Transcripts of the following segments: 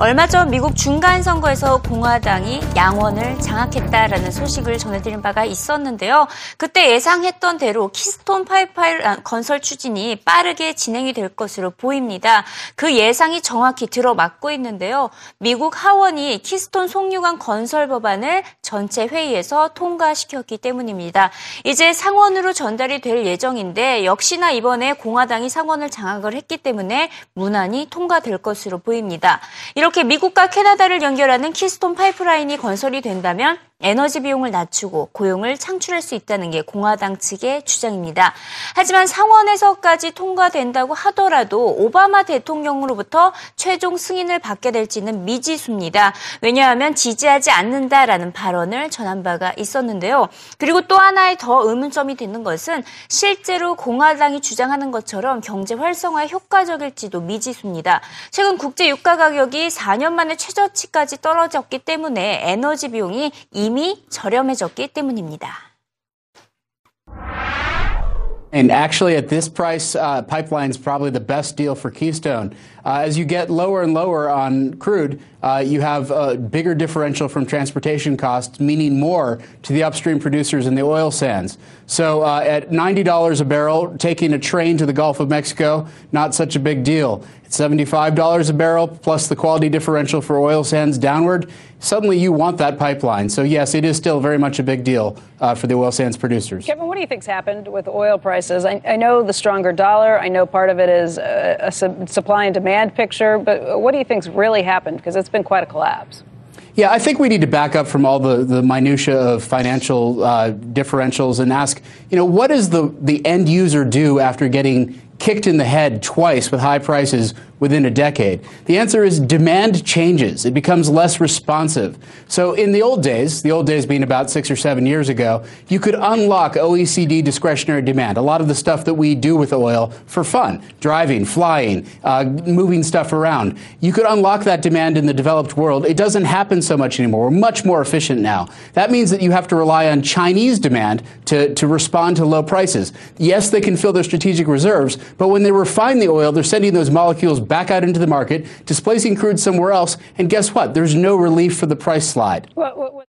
얼마 전 미국 중간 선거에서 공화당이 양원을 장악했다라는 소식을 전해드린 바가 있었는데요. 그때 예상했던 대로 키스톤 파이프라인 아, 건설 추진이 빠르게 진행이 될 것으로 보입니다. 그 예상이 정확히 들어맞고 있는데요. 미국 하원이 키스톤 송유관 건설 법안을 전체 회의에서 통과시켰기 때문입니다. 이제 상원으로 전달이 될 예정인데 역시나 이번에 공화당이 상원을 장악을 했기 때문에 무난히 통과될 것으로 보입니다. 이렇게 미국과 캐나다를 연결하는 키스톤 파이프라인이 건설이 된다면 에너지 비용을 낮추고 고용을 창출할 수 있다는 게 공화당 측의 주장입니다. 하지만 상원에서까지 통과된다고 하더라도 오바마 대통령으로부터 최종 승인을 받게 될지는 미지수입니다. 왜냐하면 지지하지 않는다라는 발언을 전한 바가 있었는데요. 그리고 또 하나의 더 의문점이 되는 것은 실제로 공화당이 주장하는 것처럼 경제 활성화에 효과적일지도 미지수입니다. 최근 국제 유가 가격이 4년 만에 최저치까지 떨어졌기 때문에 에너지 비용이 이미 저렴해졌기 때문입니다. And actually, at this price, uh, pipeline is probably the best deal for Keystone. Uh, as you get lower and lower on crude, uh, you have a bigger differential from transportation costs, meaning more to the upstream producers in the oil sands. So uh, at $90 a barrel, taking a train to the Gulf of Mexico, not such a big deal. At $75 a barrel, plus the quality differential for oil sands downward, suddenly you want that pipeline. So yes, it is still very much a big deal uh, for the oil sands producers. Kevin, what do you think's happened with oil prices? I, I know the stronger dollar. I know part of it is a, a supply and demand picture, but what do you think's really happened? Because it's been quite a collapse. Yeah, I think we need to back up from all the, the minutia of financial uh, differentials and ask, you know, what does the, the end user do after getting kicked in the head twice with high prices within a decade? The answer is demand changes. It becomes less responsive. So in the old days, the old days being about six or seven years ago, you could unlock OECD discretionary demand. A lot of the stuff that we do with oil for fun, driving, flying, uh, moving stuff around. You could unlock that demand in the developed world. It doesn't happen so much anymore. We're much more efficient now. That means that you have to rely on Chinese demand to, to respond to low prices. Yes, they can fill their strategic reserves, but when they refine the oil, they're sending those molecules back out into the market, displacing crude somewhere else. And guess what? There's no relief for the price slide. What, what, what?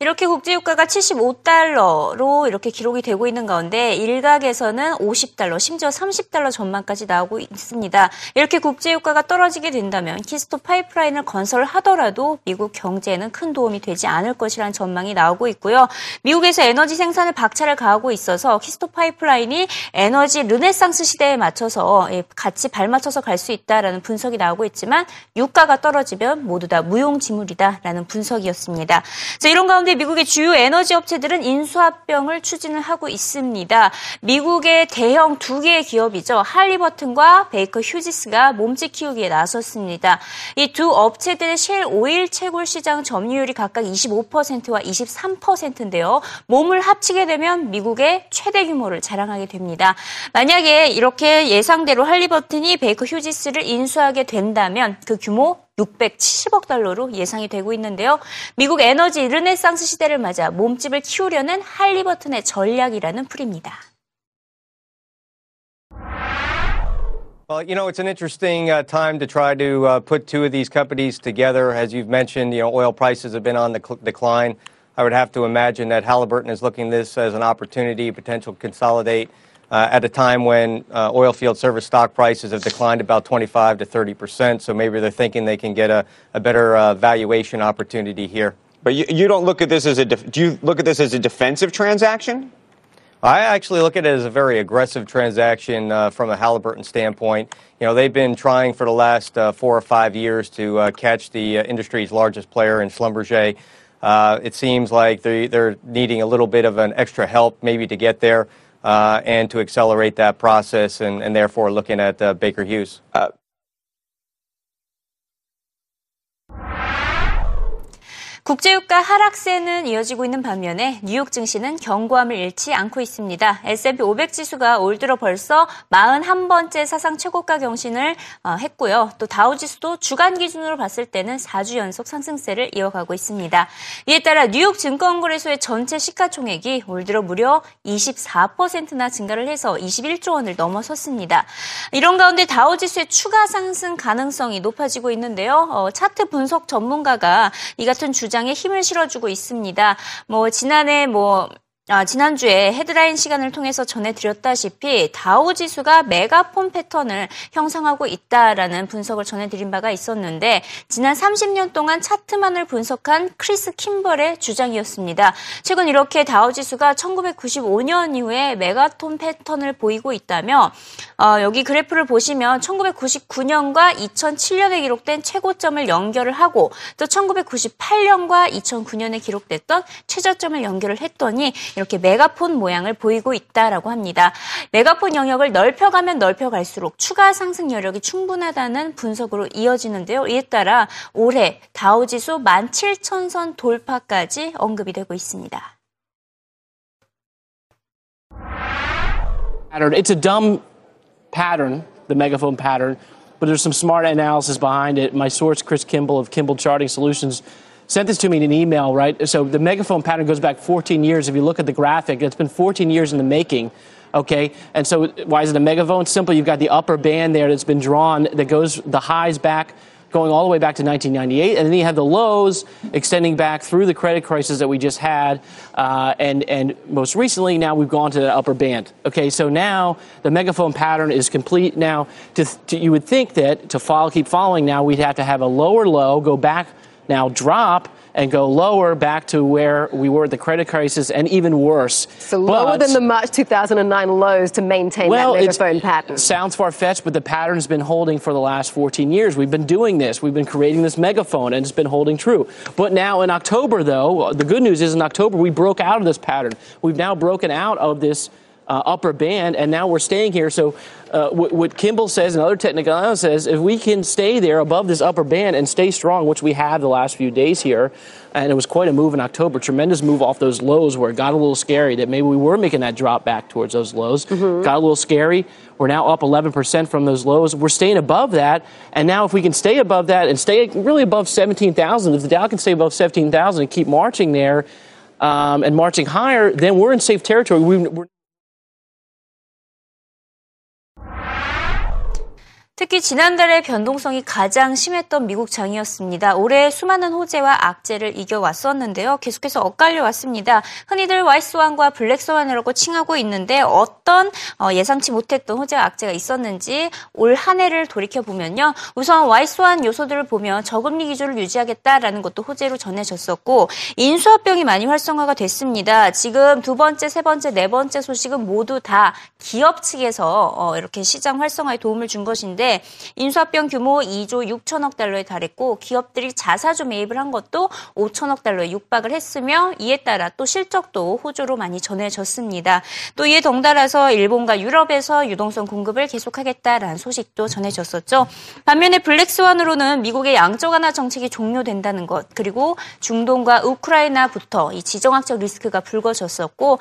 이렇게 국제유가가 75달러로 이렇게 기록이 되고 있는 가운데 일각에서는 50달러, 심지어 30달러 전망까지 나오고 있습니다. 이렇게 국제유가가 떨어지게 된다면 키스토 파이프라인을 건설하더라도 미국 경제에는 큰 도움이 되지 않을 것이라는 전망이 나오고 있고요. 미국에서 에너지 생산을 박차를 가하고 있어서 키스톤 파이프라인이 에너지 르네상스 시대에 맞춰서 예, 같이 발맞춰서 갈 수 있다라는 분석이 나오고 있지만 유가가 떨어지면 모두 다 무용지물이다라는 분석이었습니다. 자, 이런 가운데 가운데 미국의 주요 에너지 업체들은 인수합병을 추진을 하고 있습니다. 미국의 대형 두 개의 기업이죠. 할리버튼과 베이커 휴지스가 몸집 키우기에 나섰습니다. 이 두 업체들의 셰일 오일 채굴 시장 점유율이 각각 25%와 23%인데요. 몸을 합치게 되면 미국의 최대 규모를 자랑하게 됩니다. 만약에 이렇게 예상대로 할리버튼이 베이커 휴지스를 인수하게 된다면 그 규모 670억 달러로 예상이 되고 있는데요. 미국 에너지 르네상스 시대를 맞아 몸집을 키우려는 할리버튼의 전략이라는 풀입니다. Well, you know, it's an interesting uh, time to try to uh, put two of these companies together. As you've mentioned, you know, oil prices have been on the cl- decline. I would have to imagine that Halliburton is looking this as an opportunity, potential consolidate uh, at a time when uh, oil field service stock prices have declined about 25 to 30 percent. So maybe they're thinking they can get a, a better uh, valuation opportunity here. But you, you don't look at this as a def- do you look at this as a defensive transaction? I actually look at it as a very aggressive transaction uh, from a Halliburton standpoint. You know, they've been trying for the last uh, four or five years to uh, catch the uh, industry's largest player in Schlumberger. Uh, it seems like they, they're needing a little bit of an extra help maybe to get there uh, Uh, and to accelerate that process, and, and therefore looking at uh, Baker Hughes. Uh, 국제유가 하락세는 이어지고 있는 반면에 뉴욕 증시는 견고함을 잃지 않고 있습니다. S&P 500 지수가 올 들어 벌써 41번째 사상 최고가 경신을 어, 했고요. 또 다우 지수도 주간 기준으로 봤을 때는 4주 연속 상승세를 이어가고 있습니다. 이에 따라 뉴욕 증권거래소의 전체 시가총액이 올 들어 무려 24%나 증가를 해서 21조 원을 넘어섰습니다. 이런 가운데 다우 지수의 추가 상승 가능성이 높아지고 있는데요. 어, 차트 분석 전문가가 이 같은 주장 시장에 힘을 실어주고 있습니다. 뭐 지난해 뭐 아, 지난주에 헤드라인 시간을 통해서 전해드렸다시피 다우 지수가 메가폰 패턴을 형성하고 있다라는 분석을 전해드린 바가 있었는데 지난 30년 동안 차트만을 분석한 크리스 킴벌의 주장이었습니다. 최근 이렇게 다우 지수가 1995년 이후에 메가폰 패턴을 보이고 있다며 어, 여기 그래프를 보시면 1999년과 2007년에 기록된 최고점을 연결을 하고 또 1998년과 2009년에 기록됐던 최저점을 연결을 했더니 이렇게 메가폰 모양을 보이고 있다라고 합니다. 메가폰 영역을 넓혀가면 넓혀갈수록 추가 상승 여력이 충분하다는 분석으로 이어지는데요. 이에 따라 올해 다우지수 17,000선 돌파까지 언급이 되고 있습니다. It's a dumb pattern, the megaphone pattern, but there's some smart analysis behind it. My source, Chris Kimball of Kimball Charting Solutions, sent this to me in an email, right? So the megaphone pattern goes back 14 years. If you look at the graphic, it's been 14 years in the making. Okay, and so why is it a megaphone? Simple. You've got the upper band there that's been drawn that goes the highs back going all the way back to 1998, and then you have the lows extending back through the credit crisis that we just had, uh, and and most recently now we've gone to the upper band. Okay, so now the megaphone pattern is complete. Now, to, to, you would think that to follow, keep following, now we'd have to have a lower low, go back now drop and go lower back to where we were at the credit crisis and even worse. So lower than the March 2009 lows to maintain well, that megaphone pattern. Sounds far fetched, but the pattern's been holding for the last 14 years. We've been doing this. We've been creating this megaphone, and it's been holding true. But now in October, though, the good news is in October we broke out of this pattern. We've now broken out of this uh, upper band, and now we're staying here. So, uh, what, what, Kimball says and other technical analysts says, if we can stay there above this upper band and stay strong, which we have the last few days here, and it was quite a move in October, tremendous move off those lows where it got a little scary that maybe we were making that drop back towards those lows. Mm-hmm. Got a little scary. We're now up 11% from those lows. We're staying above that, and now if we can stay above that and stay really above 17,000, if the Dow can stay above 17,000 and keep marching there um, and marching higher, then we're in safe territory. We, 특히 지난달에 변동성이 가장 심했던 미국 장이었습니다. 올해 수많은 호재와 악재를 이겨왔었는데요. 계속해서 엇갈려 왔습니다. 흔히들 와이스완과 블랙스완이라고 칭하고 있는데 어떤 어, 예상치 못했던 호재와 악재가 있었는지 올 한 해를 돌이켜 보면요. 우선 와이스완 요소들을 보면 저금리 기조를 유지하겠다라는 것도 호재로 전해졌었고 인수합병이 많이 활성화가 됐습니다. 지금 두 번째, 세 번째, 네 번째 소식은 모두 다 기업 측에서 어, 이렇게 시장 활성화에 도움을 준 것인데 인수합병 규모 2조 6천억 달러에 달했고 기업들이 자사주 매입을 한 것도 5천억 달러에 육박을 했으며 이에 따라 또 실적도 호조로 많이 전해졌습니다. 또 이에 덩달아서 일본과 유럽에서 유동성 공급을 계속하겠다라는 소식도 전해졌었죠. 반면에 블랙스완으로는 미국의 양적 완화 정책이 종료된다는 것 그리고 중동과 우크라이나부터 이 지정학적 리스크가 불거졌었고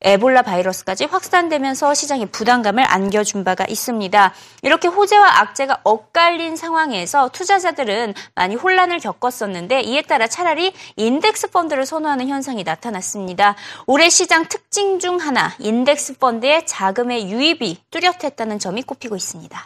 에볼라 바이러스까지 확산되면서 시장에 부담감을 안겨준 바가 있습니다. 이렇게 호재와 악재가 엇갈린 상황에서 투자자들은 많이 혼란을 겪었었는데 이에 따라 차라리 인덱스 펀드를 선호하는 현상이 나타났습니다. 올해 시장 특징 중 하나, 인덱스 펀드의 자금의 유입이 뚜렷했다는 점이 꼽히고 있습니다.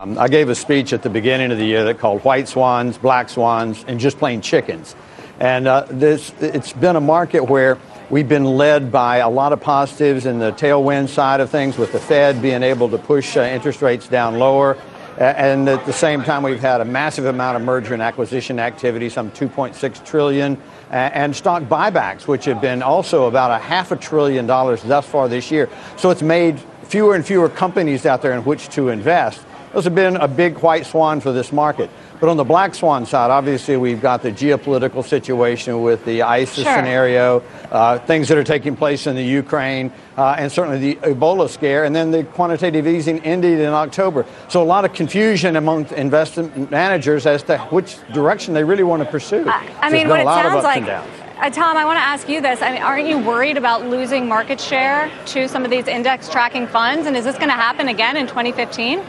Um, I gave a speech at the beginning of the year that called White Swans, Black Swans, and just plain chickens. And uh, this, it's been a market where we've been led by a lot of positives in the tailwind side of things, with the Fed being able to push uh, interest rates down lower. And at the same time, we've had a massive amount of merger and acquisition activity, some 2.6 trillion, and stock buybacks, which have been also about a half a trillion dollars thus far this year. So it's made fewer and fewer companies out there in which to invest. Those have been a big white swan for this market. But on the black swan side, obviously we've got the geopolitical situation with the ISIS Sure. scenario, uh, things that are taking place in the Ukraine, uh, and certainly the Ebola scare, and then the quantitative easing ended in October. So a lot of confusion among investment managers as to which direction they really want to pursue. I There's mean, what it sounds like. Uh, Tom, I want to ask you this. I mean, aren't you worried about losing market share to some of these index tracking funds? And is this going to happen again in 2015?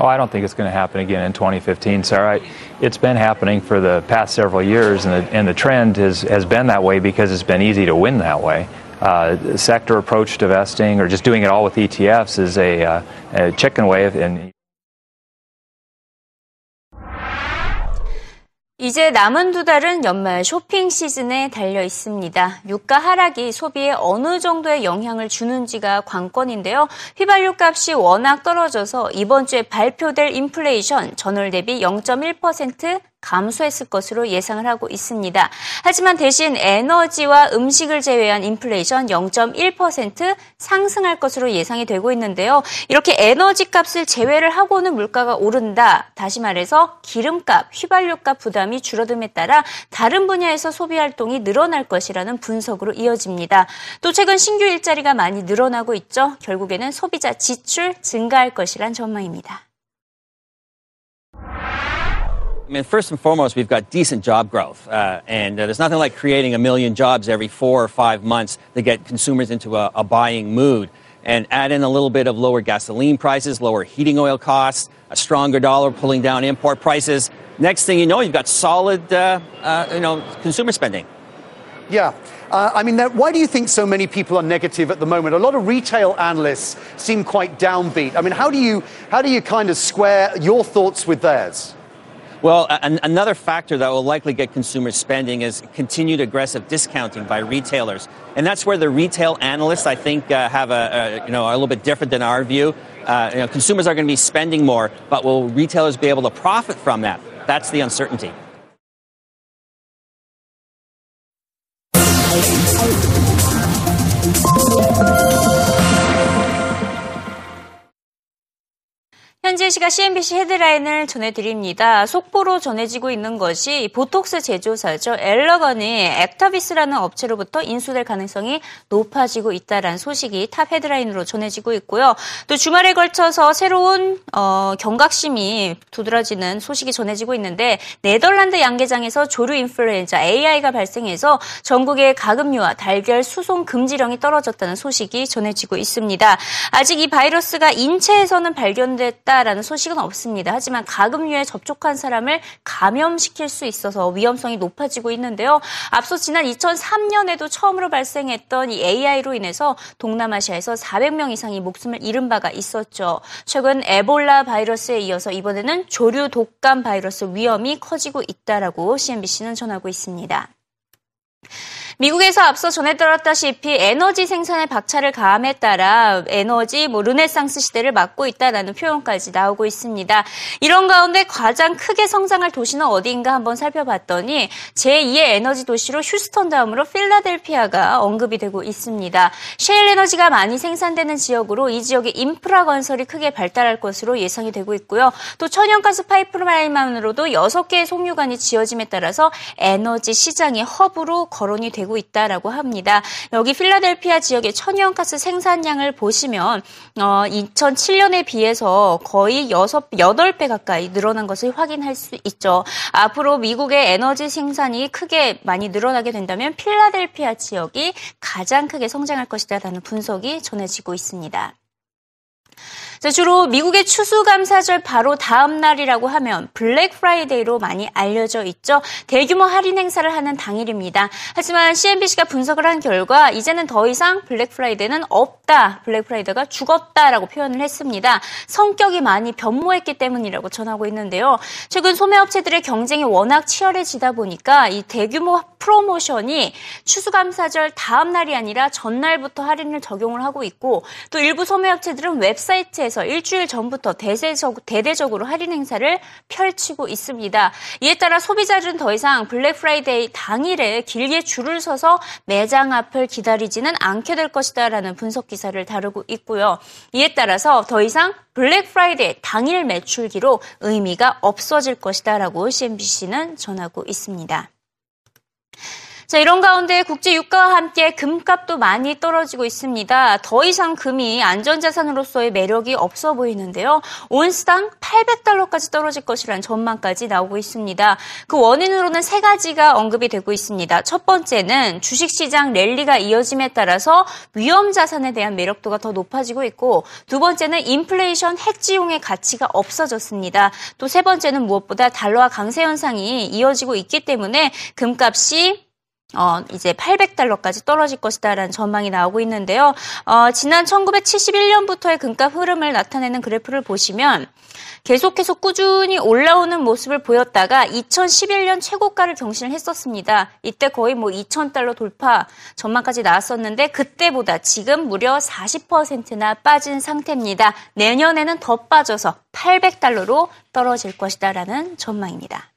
Oh, I don't think it's going to happen again in 2015, Sarah. It's been happening for the past several years, and the, and the trend has, has been that way because it's been easy to win that way. Uh, sector approach to investing or just doing it all with ETFs is a, uh, a chicken way, of, 이제 남은 두 달은 연말 쇼핑 시즌에 달려 있습니다. 유가 하락이 소비에 어느 정도의 영향을 주는지가 관건인데요. 휘발유 값이 워낙 떨어져서 이번 주에 발표될 인플레이션 전월 대비 0.1% 감소했을 것으로 예상을 하고 있습니다. 하지만 대신 에너지와 음식을 제외한 인플레이션 0.1% 상승할 것으로 예상이 되고 있는데요. 이렇게 에너지 값을 제외를 하고는 물가가 오른다. 다시 말해서 기름값, 휘발유값 부담이 줄어듦에 따라 다른 분야에서 소비 활동이 늘어날 것이라는 분석으로 이어집니다. 또 최근 신규 일자리가 많이 늘어나고 있죠. 결국에는 소비자 지출 증가할 것이란 전망입니다. I mean, first and foremost, we've got decent job growth, uh, and uh, there's nothing like creating a million jobs every four or five months to get consumers into a, a buying mood. And add in a little bit of lower gasoline prices, lower heating oil costs, a stronger dollar pulling down import prices. Next thing you know, you've got solid, uh, uh, you know, consumer spending. Yeah. Uh, I mean, that- why do you think so many people are negative at the moment? A lot of retail analysts seem quite downbeat. I mean, how do you, how do you kind of square your thoughts with theirs? Well, an- another factor that will likely get consumers spending is continued aggressive discounting by retailers, and that's where the retail analysts, I think, uh, have a, a you know a little bit different than our view. Uh, you know, consumers are going to be spending more, but will retailers be able to profit from that? That's the uncertainty. 현재 시각 CNBC 헤드라인을 전해드립니다. 속보로 전해지고 있는 것이 보톡스 제조사죠. 엘러건이 액터비스라는 업체로부터 인수될 가능성이 높아지고 있다라는 소식이 탑 헤드라인으로 전해지고 있고요. 또 주말에 걸쳐서 새로운 어, 경각심이 두드러지는 소식이 전해지고 있는데 네덜란드 양계장에서 조류 인플루엔자 AI가 발생해서 전국의 가금류와 달걀 수송 금지령이 떨어졌다는 소식이 전해지고 있습니다. 아직 이 바이러스가 인체에서는 발견됐다 라는 소식은 없습니다. 하지만 가금류에 접촉한 사람을 감염시킬 수 있어서 위험성이 높아지고 있는데요. 앞서 지난 2003년에도 처음으로 발생했던 이 AI로 인해서 동남아시아에서 400명 이상이 목숨을 잃은 바가 있었죠. 최근 에볼라 바이러스에 이어서 이번에는 조류 독감 바이러스 위험이 커지고 있다라고 CNBC는 전하고 있습니다. 미국에서 앞서 전해드렸다시피 에너지 생산에 박차를 가함에 따라 에너지 뭐 르네상스 시대를 맞고 있다라는 표현까지 나오고 있습니다. 이런 가운데 가장 크게 성장할 도시는 어디인가 한번 살펴봤더니 제2의 에너지 도시로 휴스턴 다음으로 필라델피아가 언급이 되고 있습니다. 셰일 에너지가 많이 생산되는 지역으로 이 지역의 인프라 건설이 크게 발달할 것으로 예상이 되고 있고요. 또 천연가스 파이프라인만으로도 6개의 송유관이 지어짐에 따라서 에너지 시장의 허브로 거론이 되고 있다라고 합니다. 여기 필라델피아 지역의 천연가스 생산량을 보시면 어, 2007년에 비해서 거의 6, 8배 가까이 늘어난 것을 확인할 수 있죠. 앞으로 미국의 에너지 생산이 크게 많이 늘어나게 된다면 필라델피아 지역이 가장 크게 성장할 것이다라는 분석이 전해지고 있습니다. 자, 주로 미국의 추수감사절 바로 다음 날이라고 하면 블랙 프라이데이로 많이 알려져 있죠. 대규모 할인 행사를 하는 당일입니다. 하지만 CNBC가 분석을 한 결과 이제는 더 이상 블랙 프라이데이는 없다. 블랙 프라이데이가 죽었다라고 표현을 했습니다. 성격이 많이 변모했기 때문이라고 전하고 있는데요. 최근 소매업체들의 경쟁이 워낙 치열해지다 보니까 이 대규모 프로모션이 추수감사절 다음 날이 아니라 전날부터 할인을 적용을 하고 있고 또 일부 소매업체들은 웹사이트에 마트에서 일주일 전부터 대대적, 대대적으로 할인 행사를 펼치고 있습니다. 이에 따라 소비자들은 더 이상 블랙 프라이데이 당일에 길게 줄을 서서 매장 앞을 기다리지는 않게 될 것이다라는 분석 기사를 다루고 있고요. 이에 따라서 더 이상 블랙 프라이데이 당일 매출 기록 의미가 없어질 것이다라고 CNBC는 전하고 있습니다. 자, 이런 가운데 국제 유가와 함께 금값도 많이 떨어지고 있습니다. 더 이상 금이 안전자산으로서의 매력이 없어 보이는데요. 온스당 800달러까지 떨어질 것이라는 전망까지 나오고 있습니다. 그 원인으로는 세 가지가 언급이 되고 있습니다. 첫 번째는 주식시장 랠리가 이어짐에 따라서 위험 자산에 대한 매력도가 더 높아지고 있고 두 번째는 인플레이션 핵지용의 가치가 없어졌습니다. 또 세 번째는 무엇보다 달러와 강세 현상이 이어지고 있기 때문에 금값이 어, 이제 800달러까지 떨어질 것이다라는 전망이 나오고 있는데요. 어, 지난 1971년부터의 금값 흐름을 나타내는 그래프를 보시면 계속해서 꾸준히 올라오는 모습을 보였다가 2011년 최고가를 경신을 했었습니다. 이때 거의 뭐 2,000달러 돌파 전망까지 나왔었는데 그때보다 지금 무려 40%나 빠진 상태입니다. 내년에는 더 빠져서 800달러로 떨어질 것이다라는 전망입니다.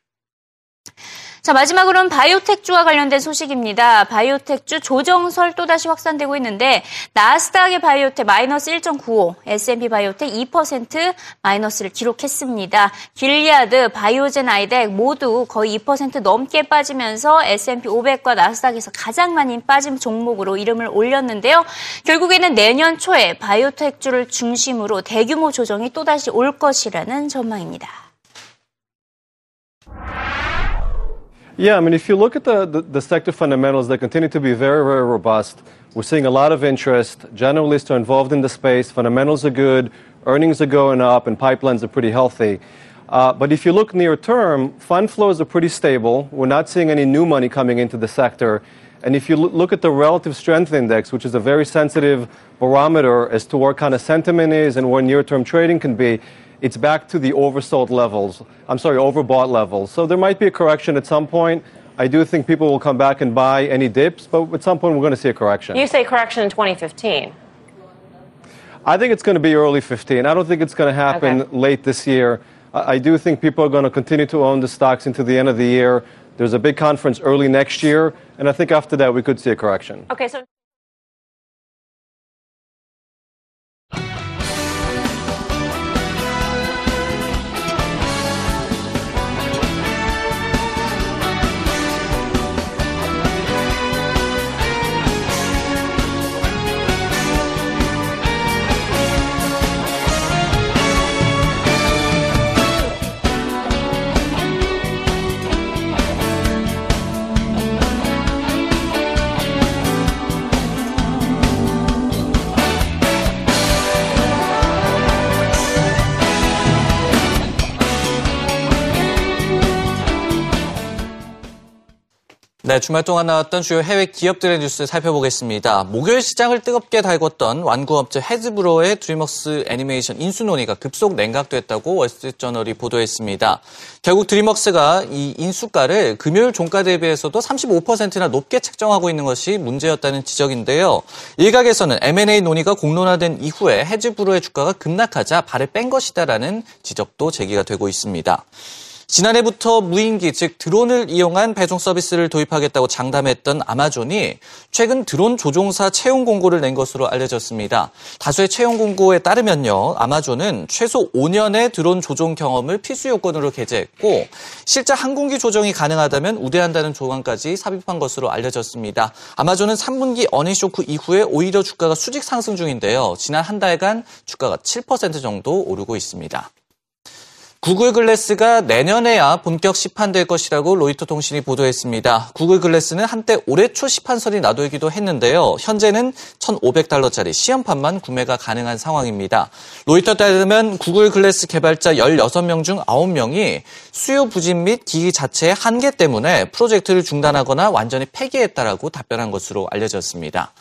자, 마지막으로는 바이오텍주와 관련된 소식입니다. 바이오텍주 조정설 또다시 확산되고 있는데 나스닥의 바이오텍 마이너스 1.95, S&P 바이오텍 2% 마이너스를 기록했습니다. 길리아드, 바이오젠 아이덱 모두 거의 2% 넘게 빠지면서 S&P 500과 나스닥에서 가장 많이 빠진 종목으로 이름을 올렸는데요. 결국에는 내년 초에 바이오텍주를 중심으로 대규모 조정이 또다시 올 것이라는 전망입니다. Yeah, I mean, if you look at the, the, the, sector fundamentals, they continue to be very, very robust. We're seeing a lot of interest. Generalists are involved in the space. Fundamentals are good. Earnings are going up, and pipelines are pretty healthy. Uh, but if you look near term, fund flows are pretty stable. We're not seeing any new money coming into the sector. And if you look at the relative strength index, which is a very sensitive barometer as to where kind of sentiment is and where near term trading can be, it's back to the oversold levels. I'm sorry, overbought levels. So there might be a correction at some point. I do think people will come back and buy any dips, but at some point we're going to see a correction. You say correction in 2015. I think it's going to be early 15. I don't think it's going to happen okay. late this year. I do think people are going to continue to own the stocks into the end of the year. There's a big conference early next year, and I think after that we could see a correction. Okay, so. 네, 주말 동안 나왔던 주요 해외 기업들의 뉴스 살펴보겠습니다. 목요일 시장을 뜨겁게 달궜던 완구업체 헤즈브로의 드리먹스 애니메이션 인수 논의가 급속 냉각됐다고 월스트리트저널이 보도했습니다. 결국 드리먹스가 이 인수가를 금요일 종가 대비해서도 35%나 높게 책정하고 있는 것이 문제였다는 지적인데요. 일각에서는 M&A 논의가 공론화된 이후에 헤즈브로의 주가가 급락하자 발을 뺀 것이다라는 지적도 제기가 되고 있습니다. 지난해부터 무인기, 즉 드론을 이용한 배송 서비스를 도입하겠다고 장담했던 아마존이 최근 드론 조종사 채용 공고를 낸 것으로 알려졌습니다. 다수의 채용 공고에 따르면요. 아마존은 최소 5년의 드론 조종 경험을 필수 요건으로 게재했고 실제 항공기 조정이 가능하다면 우대한다는 조건까지 삽입한 것으로 알려졌습니다. 아마존은 3분기 어닝 쇼크 이후에 오히려 주가가 수직 상승 중인데요. 지난 한 달간 주가가 7% 정도 오르고 있습니다. 구글 글래스가 내년에야 본격 시판될 것이라고 로이터 통신이 보도했습니다. 구글 글래스는 한때 올해 초 시판설이 나돌기도 했는데요. 현재는 1,500달러짜리 시험판만 구매가 가능한 상황입니다. 로이터 따르면 구글 글래스 개발자 16명 중 9명이 수요 부진 및 기기 자체의 한계 때문에 프로젝트를 중단하거나 완전히 폐기했다라고 답변한 것으로 알려졌습니다.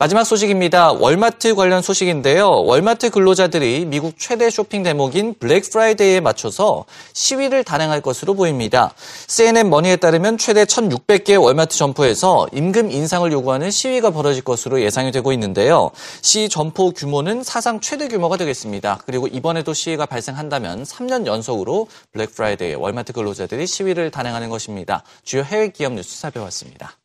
마지막 소식입니다. 월마트 관련 소식인데요. 월마트 근로자들이 미국 최대 쇼핑 대목인 블랙 프라이데이에 맞춰서 시위를 단행할 것으로 보입니다. CNN 머니에 따르면 최대 1,600개 월마트 점포에서 임금 인상을 요구하는 시위가 벌어질 것으로 예상이 되고 있는데요. 시위 점포 규모는 사상 최대 규모가 되겠습니다. 그리고 이번에도 시위가 발생한다면 3년 연속으로 블랙 프라이데이에 월마트 근로자들이 시위를 단행하는 것입니다. 주요 해외 기업 뉴스 살펴봤습니다.